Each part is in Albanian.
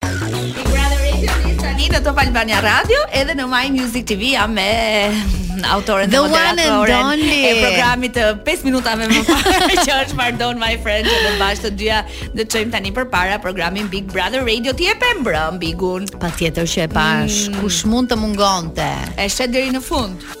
Tani në Top Albania Radio edhe në My Music TV jam me autoren dhe moderatoren e programit të 5 minutave më parë që është Pardon My French që ne bashkë të dyja do të çojmë tani përpara programin Big Brother Radio ti e pe mbrëm Bigun patjetër që e pashë mm. kush mund të mungon të e sheh deri në fund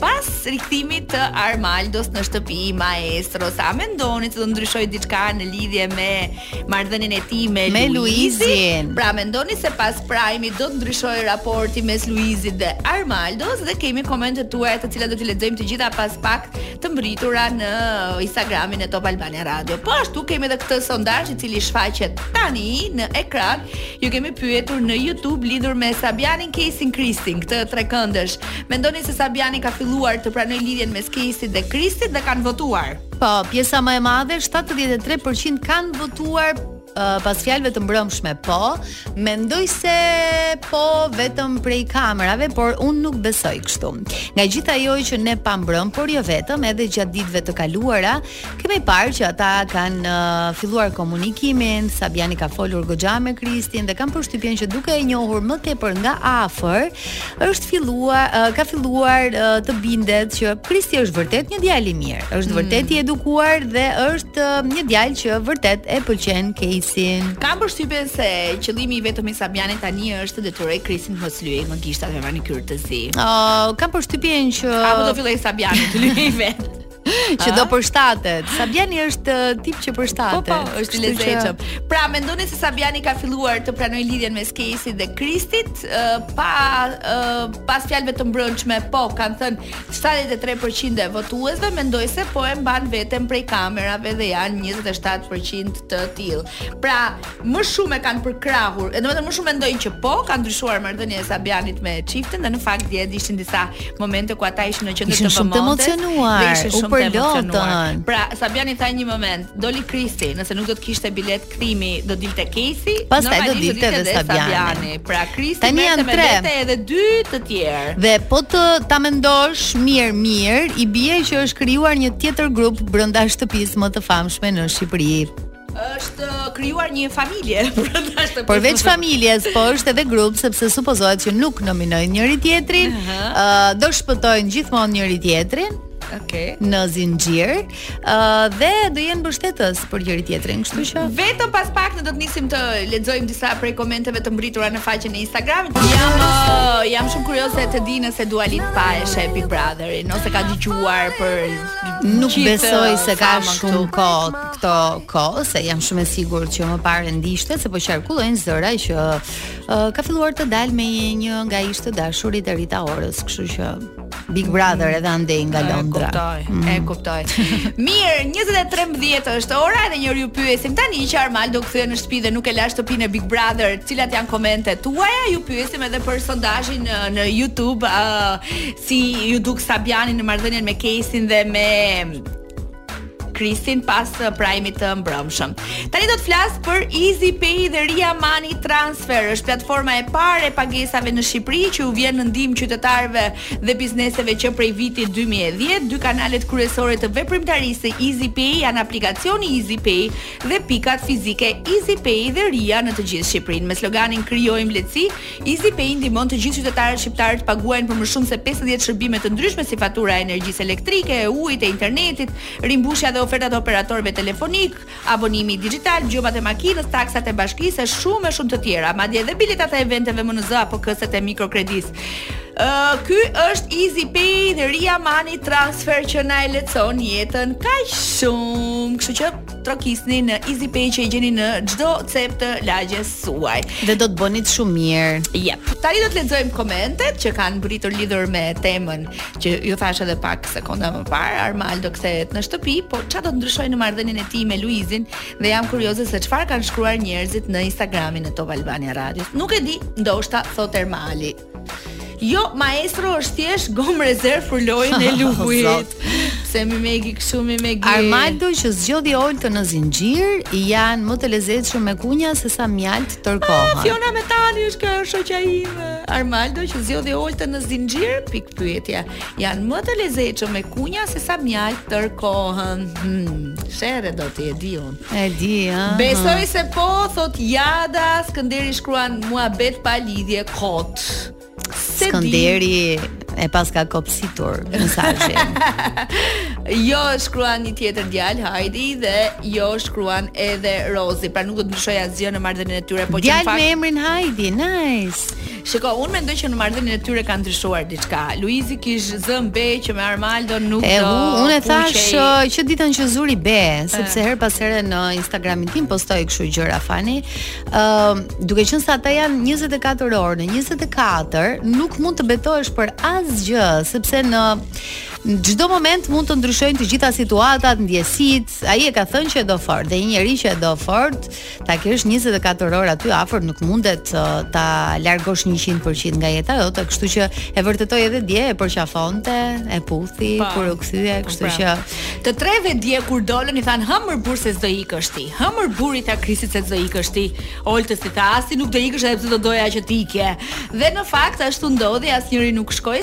Pas rikthimit të Armaldos në shtëpi, maestros, a mendoni se do ndryshojë diçka në lidhje me marrëdhënien e tij me, me Luizin? Pra mendoni se pas prime-it do të ndryshojë raporti mes Luizit dhe Armaldos dhe kemi komentet tuaja të cilat do t'i lexojmë të gjitha pas pak të mbërritura në Instagramin e Top Albania Radio. Po ashtu kemi edhe këtë sondazh i cili shfaqet tani në ekran. Ju kemi pyetur në YouTube lidhur me Sabianin Kejsin Kristin, këtë trekëndësh Mendoni se Sabiani ka filluar të pranojë lidhjen mes Kejsit dhe Kristit dhe kanë votuar? Po, pjesa më e madhe, 73% kanë votuar uh, pas fjalëve të mbrëmshme po, mendoj se po e mban veten prej kamerave, por unë nuk besoj kështu. Nga gjithë ajo që ne pamë mbrëm, por jo vetëm, edhe gjatë ditëve të kaluara, Kemi parë që ata kanë uh, filluar komunikimin, Sabiani ka folur goxha me Kristin dhe kam përshtypjen që duke e njohur më tepër nga afër, është filluar uh, ka filluar uh, të bindet që Kristi është vërtet një djalë i mirë, është mm. vërtet i edukuar dhe është uh, një djalë që vërtet e pëlqen Kejsin. Kam përshtypjen se qëllimi i vetëm i Sabianit tani është të detyrojë Kristin të mos lyejë më gishtat me manikyr të zi. Ëh, uh, kam përshtypjen që apo do fillojë Sabiani të lyejë vetë. që do përshtatet. Sabiani është uh, tip që përshtatet, po, po, është i lezetshëm. Që... Pra, mendoni se Sabiani ka filluar të pranojë lidhjen mes Kejsit dhe Kristit, uh, pa uh, pas fjalëve të mbrëmshme, po kanë thënë 73% e votuesve mendoj se po e mban veten prej kamerave dhe janë 27% të tillë. Pra, më shumë e kanë përkrahur, e domethënë më shumë mendojnë që po ka ndryshuar marrëdhënia e Sabianit me çiftin dhe në fakt dje ishin disa momente ku ata ishin në qendër të vëmendjes. Ishin shumë të emocionuar, ishin shumë u përlotën. Pra Sabiani tha një moment, doli Kristi, nëse nuk do të kishte biletë kthimi, do dilte Kejsi, pastaj do dilte edhe Sabiani. Sabiani. Pra Kristi tani janë tre, me vete edhe dy të tjerë. Dhe po të ta mendosh mirë mirë, i bie që është krijuar një tjetër grup brenda shtëpisë më të famshme në Shqipëri. është uh, krijuar një familje brenda Përveç familjes, po është edhe grup sepse supozohet që nuk nominojnë njëri tjetrin, uh -huh. uh, do shpëtojnë gjithmonë njëri tjetrin. Okay. Në zinxhir, ë uh, dhe do jenë mbështetës për njëri tjetrin, kështu që vetëm pas pak ne do të nisim të lexojmë disa prej komenteve të mbërritura në faqen e Instagramit. Jam uh, jam shumë kurioze të di nëse Dua Lipa e sheh Big Brotherin, ose ka dëgjuar për nuk besoj se ka shumë kohë. këto kohë se jam shumë e sigurt që më parë ndishte se po qarkullojnë zëra që uh, ka filluar të dalë me një nga ish të dashurit e Rita Orës, kështu që Big Brother edhe andej nga Londra. E kuptoj, mm. e kuptoj. Mirë, 23:00 është ora dhe njëri ju pyesim tani që Armaldo u kthye në shtëpi dhe nuk e la shtëpinë e Big Brother, cilat janë komentet tuaja? Ju pyesim edhe për sondazhin në, në YouTube, uh, si ju duket Sabiani në marrëdhënien me Kesin dhe me Kristin pas uh, prajmit të mbrëmshëm. Tani do të flas për EasyPay dhe Ria Money Transfer, është platforma e parë e pagesave në Shqipëri që u vjen në ndihmë qytetarëve dhe bizneseve që prej vitit 2010. Dy kanalet kryesore të veprimtarisë së EasyPay janë aplikacioni EasyPay dhe pikat fizike EasyPay dhe Ria në të gjithë Shqipërinë. Me sloganin krijojmë lehtësi, Easy Pay ndihmon të gjithë qytetarët shqiptarë të paguajnë për më shumë se 50 shërbime të ndryshme si fatura e energjisë elektrike, e ujit, e internetit, rimbushja dhe ofertat e operatorëve telefonik, abonimi dixhital, gjobat e makinës, taksat e bashkisë e shumë e shumë të tjera, madje edhe biletat e eventeve MNZ apo këstet e mikrokredisë. Ë, uh, ky është Easy Pay dhe Ria Money Transfer që na e lehtëson jetën kaq shumë. Kështu që trokisni në Easy Pay që e gjeni në çdo cep të lagjes suaj. Dhe do të bënit shumë mirë. Jep. Tani do të lexojmë komentet që kanë mbërritur lidhur me temën që ju thashë edhe pak sekonda më parë, Armaldo kthehet në shtëpi, po çfarë do të ndryshojë në marrëdhënien e tij me Luizin dhe jam kurioze se çfarë kanë shkruar njerëzit në Instagramin e Top Albania Radios. Nuk e di, ndoshta thotë Ermali. Jo, maestro është thjesht gomë rezervë për lojën e Luizit. Se mi me gi kështu mi me gi. Armaldo që zgjodhi Oltën në zinxhir janë më të lezetshëm me kunja sesa mjaltë tërë kohën. Ah, Fiona Metani është kjo shoqja ime. Armaldo që zgjodhi Oltën në zinxhir pikëpyetje. Janë më të lezetshëm me kunja sesa mjaltë tërë kohën. Hmm, sherre do ti e di unë. E di, a. Besoj se po, thotë Jada, Skënderi shkruan muhabet pa lidhje kot. Skënderi e paska kopsitur mesazhin. jo shkruan një tjetër djalë Hajdi dhe jo shkruan edhe Rozi. Pra nuk do të ndryshojë asgjë në marrëdhënien e tyre, po që fakt. Djalë me emrin Hajdi, nice. Shiko, unë mendoj që në marrëdhënien e tyre ka ndryshuar diçka. Luizi kish zënë be që me Armaldo nuk do. Ehu, unë e thashë uh, që ditën që zuri be, sepse herë pas here në Instagramin tim postoj kështu gjëra fani. Ëm, uh, duke qenë se ata janë 24 orë, në 24 nuk mund të betohesh për asgjë, sepse në në çdo moment mund të ndryshojnë të gjitha situatat, ndjesitë. Ai e ka thënë që e do fort, dhe një njeri që e do fort, Ta kesh 24 orë aty afër nuk mundet uh, ta largosh 100% nga jeta jote, kështu që e vërtetoi edhe dje e përqafonte, e puthi pa, po. kur u kthye, po, kështu pra. që të treve dje kur dolën i tha hë mër burrë se s'do ikësh ti. Hë mër burrë i tha Krisit se s'do ikësh ti. Oltës i tha as ti nuk do ikësh edhe pse do doja që të ikje. Dhe në fakt ashtu ndodhi, asnjëri nuk shkoi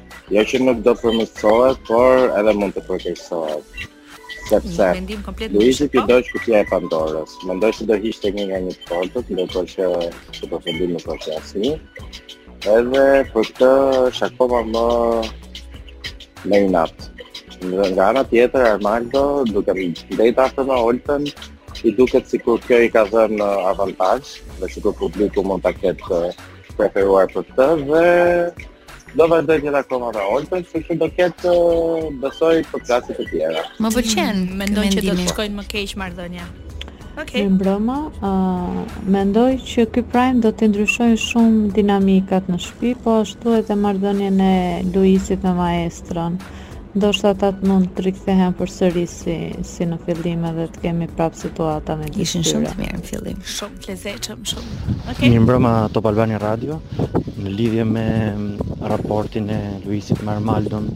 Jo që nuk do përmirësohet, por edhe mund të përkeqësohet. Sepse mendimi komplet Luizi si kutia e Pandorës. Mendoj se do hiqte një nga një portët, ndërkohë që të po fundim në portë asnjë. Edhe për këtë është akoma më me inat. Nga ana tjetër, Armaldo duke ndejt afër me Oltën, i duket sikur kjo i ka dhënë uh, avantazh, dhe sikur publiku mund ta ketë uh, preferuar për këtë, dhe Do vazhdojë të jetë akoma me Oltën, kështu që do ketë besoj përplasje të tjera. Më pëlqen, mm, mendoj që do të shkojnë më keq marrëdhënia. Okej. Okay. Mirëmbrëma, uh, mendoj që ky Prime do t'i ndryshojë shumë dinamikat në shtëpi, po ashtu edhe marrëdhënien e Luizit me maestron. Ndoshta ata të mund të rikthehen përsëri si si në fillim edhe të kemi prap situata me gjithë. Ishin shumë të mirë në fillim. Shumë të lezetshëm shumë. Okay. Mirëmbrëma Top Albania Radio, në lidhje me raportin e Luizit me Armaldon,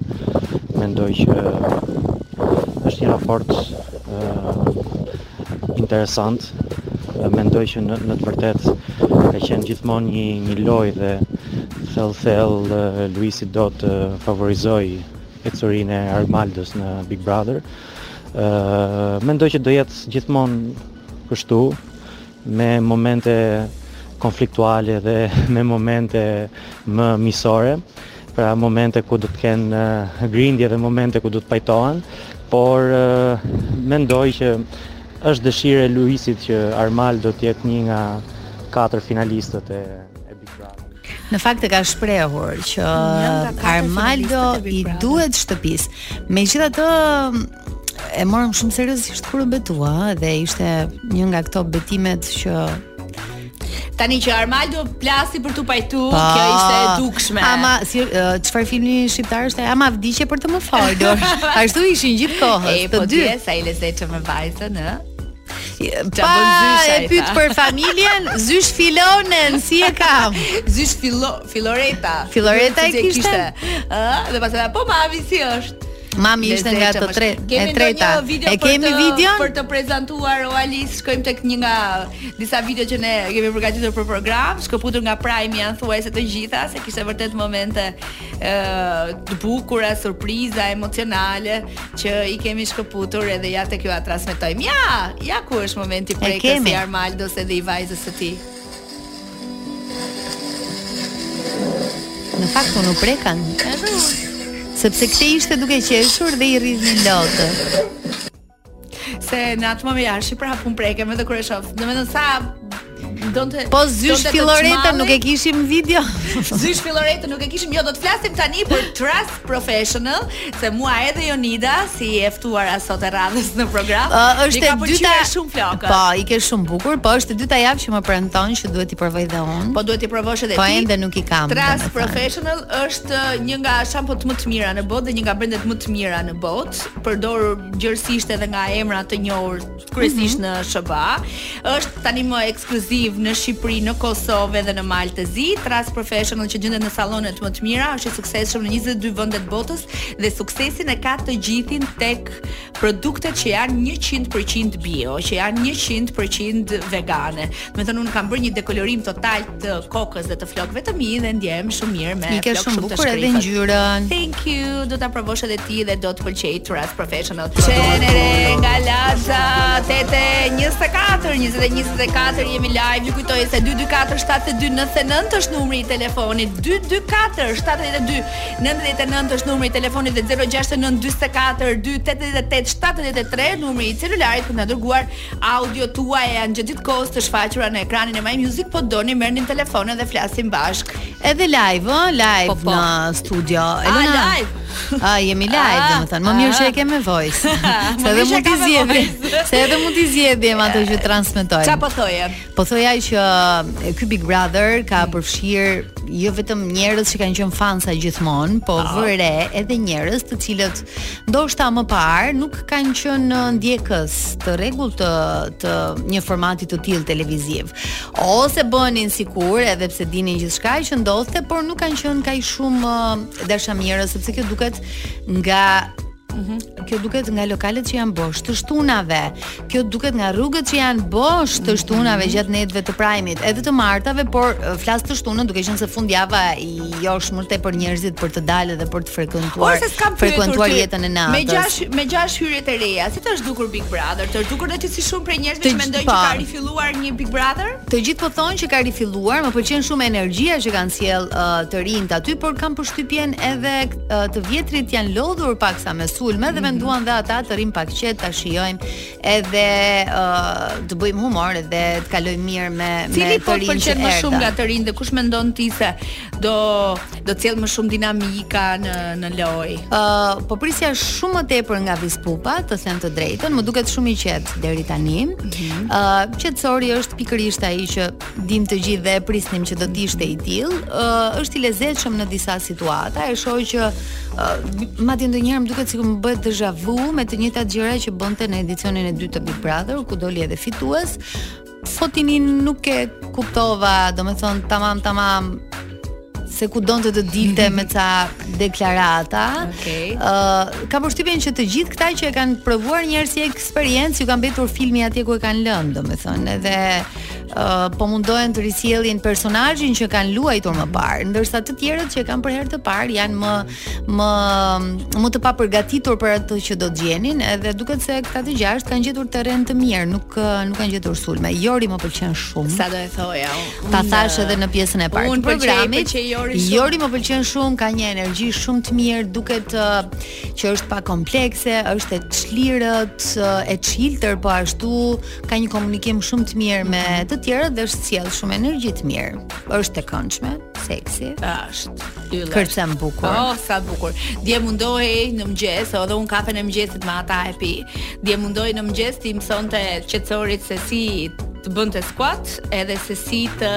mendoj që është një raport uh, interesant, mendoj që në, në të vërtetë ka qenë gjithmonë një, një lojë dhe thellë-thellë uh, Luizi do të favorizojë ecurinë e Armaldos në Big Brother. Uh, mendoj që do jetë gjithmonë Kështu, me momente konfliktuale dhe me momente më miqësore, pra momente ku do të kenë grindje dhe momente ku do të pajtohen, por mendoj që është dëshirë e Luizit që Armaldo të jetë një nga katër finalistët e Në fakt e ka shprehur që Armaldo i duhet shtëpisë. Megjithatë e morëm shumë seriozisht kur u betua dhe ishte një nga këto betimet që Tani që Armaldo plasi për t'u pajtu, pa, kjo ishte e dukshme. Ama te çfarë uh, filmi shqiptar është? Ama vdiqe për të më folur. Ashtu ishin gjithë kohës, të po dy. Po, sa i lezetshëm me vajzën, ë? Ça bën zysh ai? E pyet për familjen, zysh filonen, si e kam? Zysh Filo, Filoreta. Filoreta e kishte. Ëh, dhe pastaj po mami si është? Mami ishte nga të tre, e treta. E kemi video për të prezantuar o Alice, shkojmë tek një nga disa video që ne kemi përgatitur për program, shkëputur nga Prime janë thuajse të gjitha, se kishte vërtet momente të bukura, surpriza, emocionale që i kemi shkëputur edhe ja tek ju i transmetojmë. Ja, ja ku është momenti prekës i Armaldos edhe i vajzës së tij. Në fakt, unë u prekan. Sepse këte ishte duke qeshur dhe i rridhnin lotët. Se në atë moment ja shih prapë unë prekem edhe kur e shoh. Domethënë sa donte Po zysh Filoreta nuk e kishim video. Zysh Filoreta nuk e kishim, jo do të flasim tani për Truss Professional, se mua edhe Jonida si e ftuara sot e radhës në program. Uh, është e dyta shumë flokë. Po, i ke shumë bukur, po është e dyta javë që më premton që duhet t'i provoj dhe unë. Po duhet t'i provosh edhe po ti. Po ende nuk i kam. Truss Professional është një nga shampot më të mira në botë dhe një nga brendet më të mira në botë. përdorur gjerësisht edhe nga emra të njohur kryesisht mm -hmm. në SHBA. Është tani më ekskluziv në Shqipëri, në Kosovë dhe në Mal të Zi. Truss Professional që gjendet në sallonet më të mira, është i suksesshëm në 22 vende të botës dhe suksesin e ka të gjithin tek produktet që janë 100% bio, që janë 100% vegane. Domethënë unë kam bërë një dekolorim total të kokës dhe të flokëve të mi dhe ndjehem shumë mirë me flokë shumë të bukur edhe ngjyrën. Thank you. Do ta provosh edhe ti dhe do të pëlqejë Truss Professional. Çenere nga Laza 8:24 2024 jemi live. Ju kujtoj se 2247299 është numri i telefonit. 22472 99 është numri i telefonit dhe 0692428873 numri i celularit ku na dërgoni Audiot tuaja janë gjatë gjithë kohës të shfaqura në ekranin e My Music, po doni merrni në telefon dhe flasim bashkë. Edhe live, ë, live po, po. në studio. A, Elena, live? A, jemi live, ah, domethënë. Më ah. mirë që e kemi voice. se edhe mund të zgjedhim. Se edhe mund të zgjedhim ato që transmetojmë. Çfarë po thoje? Po thoja që e, ky Big Brother ka mm. përfshirë jo vetëm njerëz që kanë qenë fansa gjithmonë, po ah. vë re edhe njerëz të cilët ndoshta më parë nuk kanë qenë ndjekës të rregullt të të një formati të tillë televiziv. Ose bënin sikur edhe pse dinin gjithçka që ndodhte, por nuk kanë qenë kaq shumë dashamirës sepse kjo duket nga Mhm. Kjo duket nga lokalet që janë bosh të shtunave. Kjo duket nga rrugët që janë bosh të shtunave mhm. gjatë netëve të prajmit, edhe të martave, por flas të shtunën duke qenë se fundjava i josh më tepër njerëzit për të dalë dhe për të frekuentuar. Ose s'kam frekuentuar jetën e natës. Me gjashtë me gjashtë hyrjet e reja, si të është dukur Big Brother? Të është dukur dhe ty si shumë prej njerëzve që mendojnë që po. ka rifilluar një Big Brother? Të gjithë po thonë që ka rifilluar, më pëlqen shumë energjia që kanë sjellë uh, të rinjtë aty, por kam përshtypjen edhe të vjetrit janë lodhur paksa me sulme dhe mhm. menduan dhe ata të rrim pak qet ta shijojmë edhe uh, të bëjmë humor dhe të kalojmë mirë me Cili me po të pëlqen më shumë nga të rinjtë dhe kush mendon ti se do do të sjell më shumë dinamika në në lojë. Ë uh, po prisja shumë më tepër nga Vis Pupa, të them të drejtën, më duket shumë i qetë deri tani. Ë mhm. uh, qetësori është pikërisht ai që Dim të gjithë dhe e prisnim që do të ishte i tillë. Ë uh, është i lezetshëm në disa situata. E shoh që uh, madje ndonjëherë më duket sikur më bëhet déjà vu me të njëjtat gjëra që bënte në edicionin e dytë të Big Brother, ku doli edhe fitues. Fotinin nuk e kuptova, domethënë tamam tamam se ku donte të dilte me ca deklarata. Okej. Okay. Uh, kam përshtypjen që të gjithë këta që e kanë provuar një herë si eksperiencë, ju ka mbetur filmi atje ku e kanë lënë, domethënë, edhe uh, po mundohen të risjellin personazhin që kanë luajtur më parë, ndërsa të tjerët që e kanë për herë të parë janë më më më të papërgatitur për atë që do të gjenin, edhe duket se këta të gjashtë kanë gjetur terren të mirë, nuk nuk kanë gjetur sulme. Jori më pëlqen shumë. Sa do e thoja unë. Ta thash edhe në pjesën e parë të programit. Jori, Jori më pëlqen shumë, ka një energji shumë të mirë, duket uh, që është pa komplekse, është e çlirët, uh, e çiltër po ashtu, ka një komunikim shumë të mirë me të tjerët dhe është sjell shumë energji të mirë. Është e këndshme, seksi. Është. Ylla. Kërcen bukur. Oh, sa bukur. Dje mundohej në mëngjes, o, dhe un kafen e mëngjesit me ata e pi. Dje mundohej në mëngjes t'i mësonte qetësorit se si të bënte squat edhe se si të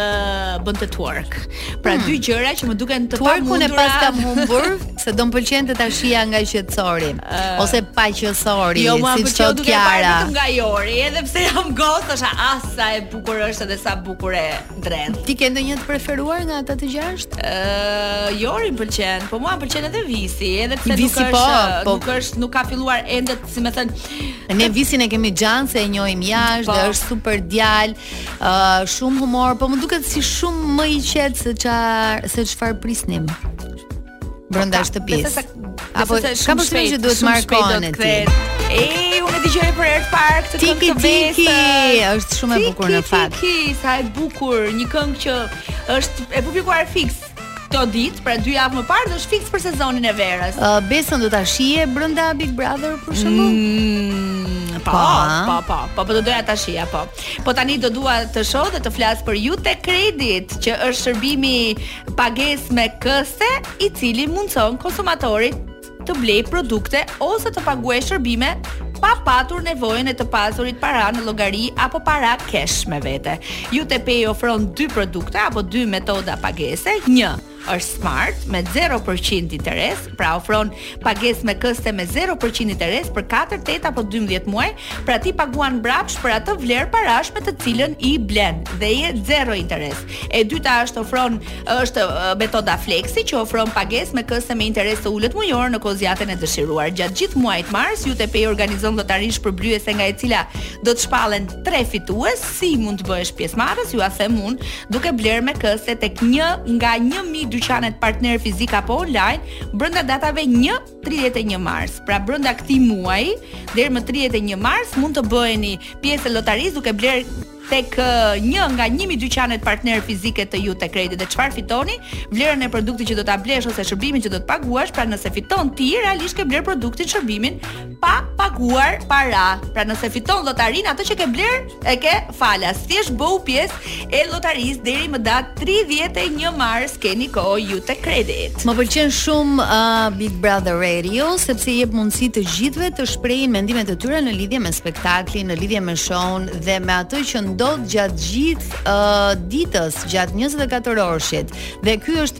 bënte twerk. Pra hmm. dy gjëra që më duken të pamundura. Twerkun e paskam humbur, se do më pëlqente ta shija nga qetësori uh, ose paqësori, jo, siç thotë Kiara. Jo, më duke parë nga Jori, edhe pse jam goc, është ah sa e bukur është edhe sa bukur e Dredh. Ti ke ndonjë të preferuar nga ata të gjashtë? Ë, uh, Jori më pëlqen, po mua më pëlqen edhe Visi, edhe pse nuk është, po, po, nuk është, nuk ka filluar ende, si me thën. Ne Visin e kemi xhan se e njohim jashtë, po. është super djal, ë, uh, shumë humor, po më duket si shumë më i qetë se çfarë se çfarë prisnim. brenda shtëpisë. Apo ka përshtypjen që duhet marr kohën e tij. Ej, unë dëgjoj për herë të parë këtë këngë të vetë. Është shumë e bukur në fakt. Tiki, tiki, sa e bukur, një këngë që është e publikuar fiks këto ditë, pra dy javë më parë, dhe është fiks për sezonin e verës. Uh, Besën do ta shije brenda Big Brother për shembull? Mm, po, po, po, po, po do doja ta shija, po. Po tani do dua të shoh dhe të flas për Iute Credit, që është shërbimi pagesë me këste, i cili mundëson konsumatorit të blejë produkte ose të paguajë shërbime pa patur nevojën e të pasurit para në llogari apo para cash me vete. IutePay ofron dy produkte apo dy metoda pagese, një është smart me 0% interes, pra ofron Pagesë me këste me zero për qind interes për katër, tetë apo dymbëdhjetë muaj, pra ti paguan mbrapsht për atë vlerë parash me të cilën i blen dhe je zero interes. E dyta është ofron është metoda Flexi që ofron pagesë me këste me interes të ulët mujor në kohëzgjatjen e dëshiruar. Gjatë gjithë muajit mars IutePay organizon llotari shpërblyese nga e cila do të shpallen tre fitues, si mund të bëhesh pjesëmarrës, jua them unë, duke blerë me këste tek një nga 1000 dyqanet partnere fizike apo online, brenda datave 1-31 mars. Pra brenda këtij muaji deri më 31 mars mund të bëheni pjesë e llotarisë duke blerë tek një nga 1000 dyqanet partnere fizike të IuteCredit dhe çfarë fitoni? Vlerën e produktit që do ta blesh ose shërbimin që do të paguash, pra nëse fiton ti, realisht ke blerë produktin, shërbimin pa paguar para. Pra nëse fiton llotarinë atë që ke blerë e ke falas. Thjesht bëhu pjesë e llotarisë deri më datë 31 mars keni kohë IuteCredit. Më pëlqen shumë uh, Big Brother Radio sepse u jep mundësi të gjithëve të shprehin mendimet e tyre në lidhje me spektaklin, në lidhje me show-n dhe me atë që ndodh gjatë gjithë uh, ditës, gjatë 24 orëshit. Dhe ky është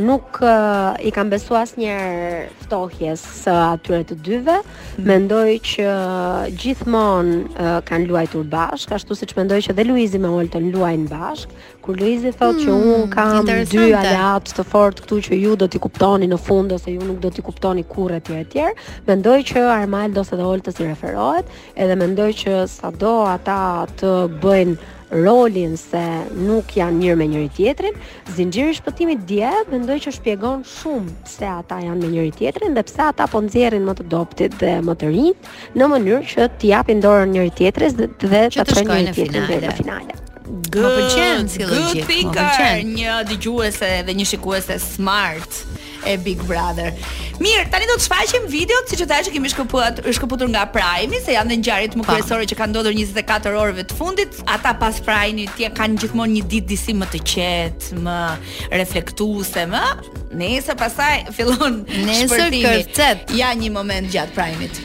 Nuk i kam besu asnjëherë ftohjes së atyre të dyve, mm. mendoj që gjithmonë uh, kanë luajtur bashkë, ashtu siç mendoj që dhe Luizi me Oltën luajnë bashkë, kur Luizi thotë mm, që hmm, unë kam dy aleatë të fortë këtu që ju do t'i kuptoni në fund ose ju nuk do t'i kuptoni kurrë etj etj. Mendoj që Armaldos edhe Oltës i referohet, edhe mendoj që sado ata të bëjnë rolin se nuk janë mirë me njëri-tjetrin, Zinxhiri i shpëtimit dje mendoj që shpjegon shumë pse ata janë me njëri-tjetrin dhe pse ata po nxjerrin më të dobëtit dhe më të rinjtë në mënyrë që t'i japin dorën njëri-tjetrit dhe dhe ta çojnë njëri-tjetrin deri në finale. Good, më pëlqen si logjikë. Good, më pëlqen. Një dëgjuese dhe një shikuese smart. e Big Brother. Mirë, tani do të shfaqim videot siç e thashë që kemi shkëputur shkëputur nga Prime, se janë dhe ngjarjet më kryesore që kanë ndodhur 24 orëve të fundit. Ata pas Prime-it dje kanë gjithmonë një ditë disi më të qetë, më reflektuese, më. Nesër pastaj fillon shpërthimi. Nesër kërcet. Ja një moment gjatë Prime-it.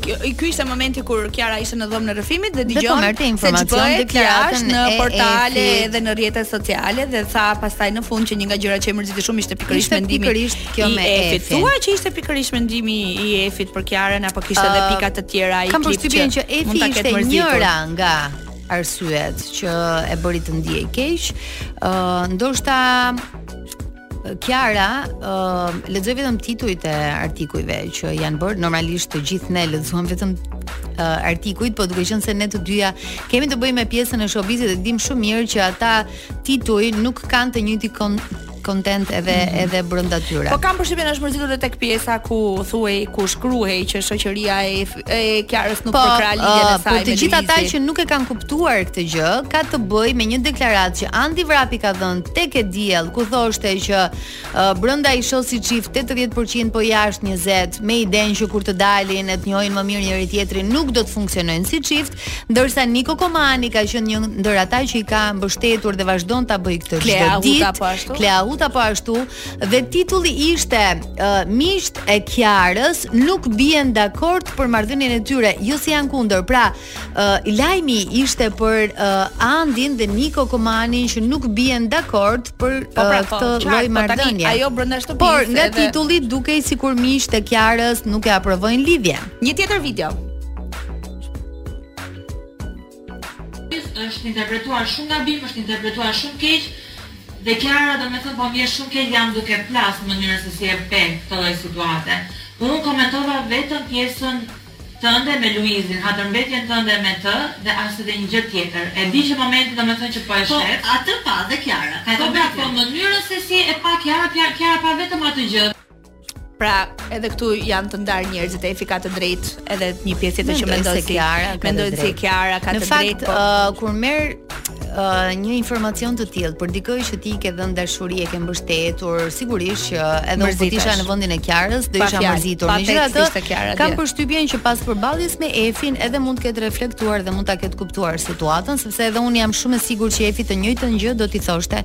ky ishte momenti kur Kiara ishte në dhomën e rrëfimit dhe dëgjon se ç'bëhet në portale dhe në rrjete sociale dhe tha pastaj në fund që një nga gjërat që e mërziti shumë ishte pikërisht mendimi pikërisht i Efit. Thua që ishte pikërisht mendimi i Efit për Kiarën apo kishte edhe pika të tjera ky klip që mund ta ketë mërzitur. Kam përshtypjen njëra nga arsyet që e bëri të ndihej keq, ë ndoshta Kiara, uh, lexoi vetëm titujt e artikujve që janë bërë. Normalisht të gjithë ne lexojmë vetëm uh, artikujt, po duke qenë se ne të dyja kemi të bëjmë me pjesën e showbizit dhe dim shumë mirë që ata tituj nuk kanë të njëjtin kon kontent edhe mm -hmm. edhe brenda tyre. Po kam përshtypjen është mërzitur edhe tek pjesa ku thuhej ku shkruhej që shoqëria e e Kiarës nuk po, përkrah lidhjen e saj. Për të gjithë ata që nuk e kanë kuptuar këtë gjë, ka të bëjë me një deklaratë që Andi Vrapi ka dhënë tek E Diell, ku thoshte që uh, brenda i shoh si çift 80% po jashtë 20 me idenë që kur të dalin e të njohin më mirë njëri tjetrin nuk do të funksionojnë si çift, ndërsa Niko Komani ka qenë një ndër ata që i ka mbështetur dhe vazhdon ta bëjë këtë çdo ditë. Klea Huta po ashtu. Dhe titulli ishte uh, Miqt e Kiarës nuk bien dakord për marrëdhënien e tyre, jo se janë kundër. Pra, uh, lajmi ishte për uh, Andin dhe Niko Komanin që nuk bien dakord për uh, po, pra, po, këtë po, lloj marrëdhënie. Ajo brenda shtëpisë. Por nga edhe... titulli dukej sikur miqt e Kiarës nuk e aprovojnë lidhjen. Një tjetër video. është interpretuar shumë gabim, është interpretuar shumë keq dhe Kiara do me thënë po m'vjen shumë keq jam duke plas në mënyrën se si e pa këtë lloj situate. Por unë komentova vetëm pjesën tënde me Luizin, hatërmbetjen tënde me të dhe as edhe një gjë tjetër. E di që momentin do me thënë që po e sheh. Po atë pa dhe Kiara. Po pra po mënyra se si e pa Kiara, Kiara pa vetëm atë gjë. Pra, edhe këtu janë të ndarë njerëzit, Efi ka të drejtë, edhe një pjesë tjetër që mendon se Kiara, mendon se Kiara ka të drejtë. Në fakt, po... uh, kur merr uh, një informacion të tillë për dikë që ti i ke dhënë dashuri e ke mbështetur, sigurisht që edhe unë po t'isha në vendin e Kiarës, do isha mërzitur. Megjithatë, kam përshtypjen që pas përballjes me Efin, edhe mund të ketë reflektuar dhe mund ta ketë kuptuar situatën, sepse edhe unë jam shumë e sigurt që Efi të njëjtën gjë do t'i thoshte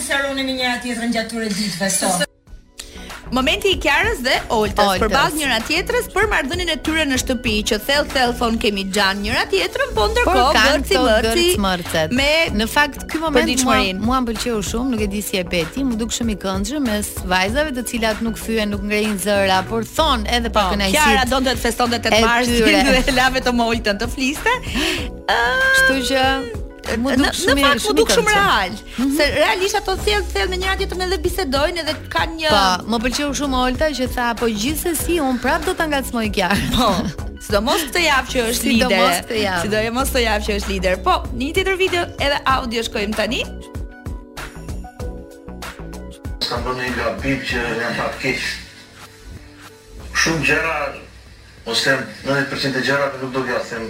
sqaroheni me njëra tjetrën gjatë këtyre ditëve sot. Momenti i Kiarës dhe Oltës, Oltës. përballë njëra tjetrës për marrëdhënien e tyre në shtëpi që thell thell thon kemi xhan njëra tjetrën, po ndërkohë gërci mërci mërci. Me në fakt ky moment mua mua m'pëlqeu shumë, nuk e di si e pe ti, m'u duk shumë i këndshëm mes vajzave të cilat nuk thyen, nuk ngrejnë zëra, por thon edhe pakënaqësi. Kiara donte të festonte 8 mars dhe la vetëm Oltën të fliste. Kështu që Në, në fakt m'u duk shumë real. Se realisht ato thellë thellë me njëra-tjetrën edhe bisedojnë edhe kanë një Po, më pëlqeu shumë Olta që tha, po gjithsesi un prap do ta ngacmoj Kiarën. Po. Sidomos këtë javë që është Sidomos lider. Sidomos këtë javë. Sidomos këtë javë që është lider. Po, në një tjetër video edhe audio shkojmë tani. S'ka bërë një gabim që janë pak keq. Shumë gjëra, ose 90% e gjërave nuk do t'ia them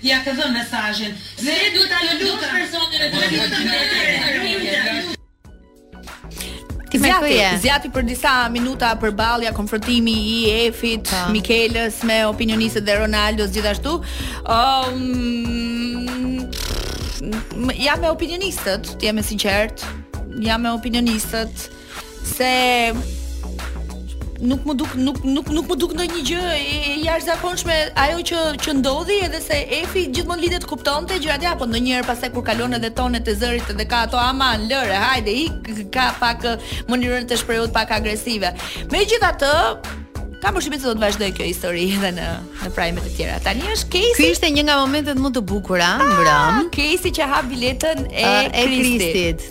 Ia ke dhënë mesazhin. Pse duhet ta lullush personin e tretë në të drejtë? Zgjati, zgjati për disa minuta përballja, konfrontimi i Efit, po. Po. Mikelës me opinionistët dhe Ronaldos gjithashtu. Ëm um, jam me opinionistët, të jem e sinqertë. Jam me opinionistët. se nuk m'u duk nuk nuk nuk m'u duk ndonjë gjë e jashtëzakonshme ajo që që ndodhi edhe se Efi gjithmonë lidhet kuptonte gjërat apo ndonjëherë pastaj kur kalon edhe tonet e zërit edhe ka ato aman lëre hajde ik ka pak mënyrën e të shprehurit pak agresive megjithatë Kam përshtypjen se do të vazhdojë kjo histori edhe në në prime të tjera. Tani është Kejsi. Ky ishte një nga momentet më të bukura, ah, mbrëm. Kejsi që hap letrën e, e Kristit.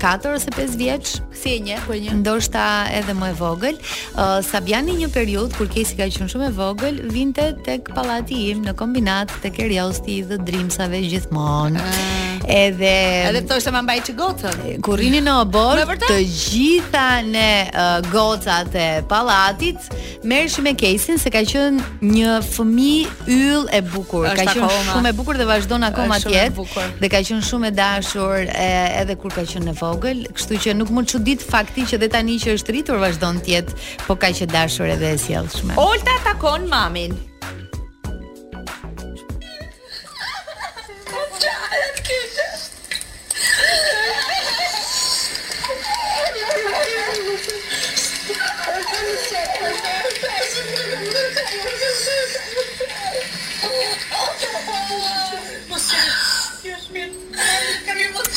4 ose 5 vjeç, si e njeh, po e njeh. Ndoshta edhe më e vogël. Uh, Sabiani një periudhë kur Kejsi ka qenë shumë e vogël, vinte tek pallati im në kombinat tek Eriosti dhe Drimsave gjithmonë. Uh. Edhe Edhe thoshte ma mbaj gocën. Kur rrinim në oborr, të gjitha ne uh, gocat e pallatit, Merreshim me Kejsin se ka qenë një fëmijë yll e bukur. Është ka qenë akoma. shumë e bukur dhe vazhdon akoma Është shumë e bukur. të jetë dhe ka qenë shumë e dashur e, edhe kur ka qenë e vogël, kështu që nuk më çudit fakti që dhe tani që është rritur vazhdon të jetë po kaq e dashur edhe e sjellshme. Olta takon mamin.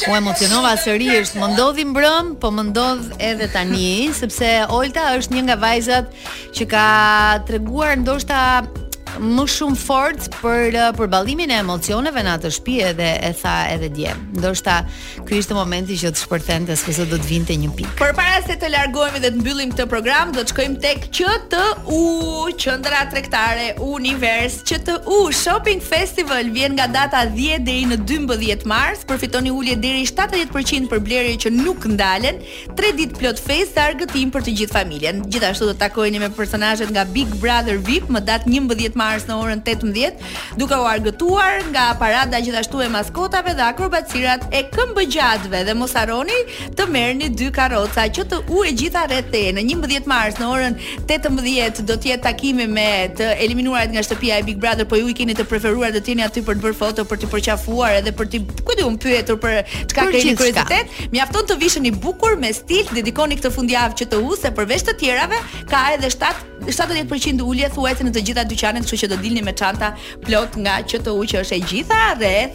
U emocionova sërish, më ndodhi mbrëm, po më ndodh edhe tani, sepse Olta është një nga vajzat që ka treguar ndoshta më shumë forcë për uh, përballimin e emocioneve në atë shtëpi edhe e tha edhe dje. Ndoshta ky ishte momenti që të shpërthente se s'do të vinte një pikë. Përpara se të largohemi dhe të mbyllim këtë program, do të shkojmë tek QTU, Qendra Tregtare Univers QTU Shopping Festival vjen nga data 10 deri në 12 mars, përfitoni ulje deri 70% për blerje që nuk ndalen. Tre ditë plot festë dhe argëtim për të gjithë familjen. Gjithashtu do të takoheni me personazhet nga Big Brother VIP më datë 11 mars në orën 18, duke u argëtuar nga parada gjithashtu e maskotave dhe akrobacirat e këmbëgjatëve dhe mos harroni të merrni dy karroca QTU, e gjitha rreth teje, në 11 mars në orën Tetëmbëdhjetë do të jetë takimi me të eliminuarit nga shtëpia e Big Brother, po ju i keni të preferuar dhe të jeni aty për të bërë foto, për t'i përqafuar edhe për t'i, ku di unë, pyetur për çka keni kuriozitet. Mjafton të visheni bukur me stil, t'i dedikoni këtë fundjavë QTU-së, se përveç të tjerave ka edhe 70% ulje thuajse në të gjitha dyqanet, kështu që do dilni me çanta plot nga QTU që është e gjitha dhe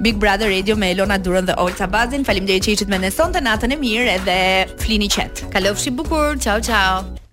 Big Brother Radio me Elona Durën dhe Olsa Bazin. Faleminderit që ishit me ne sonte. Natën e mirë edhe flini qet. Kalofshi bukur. Ciao ciao.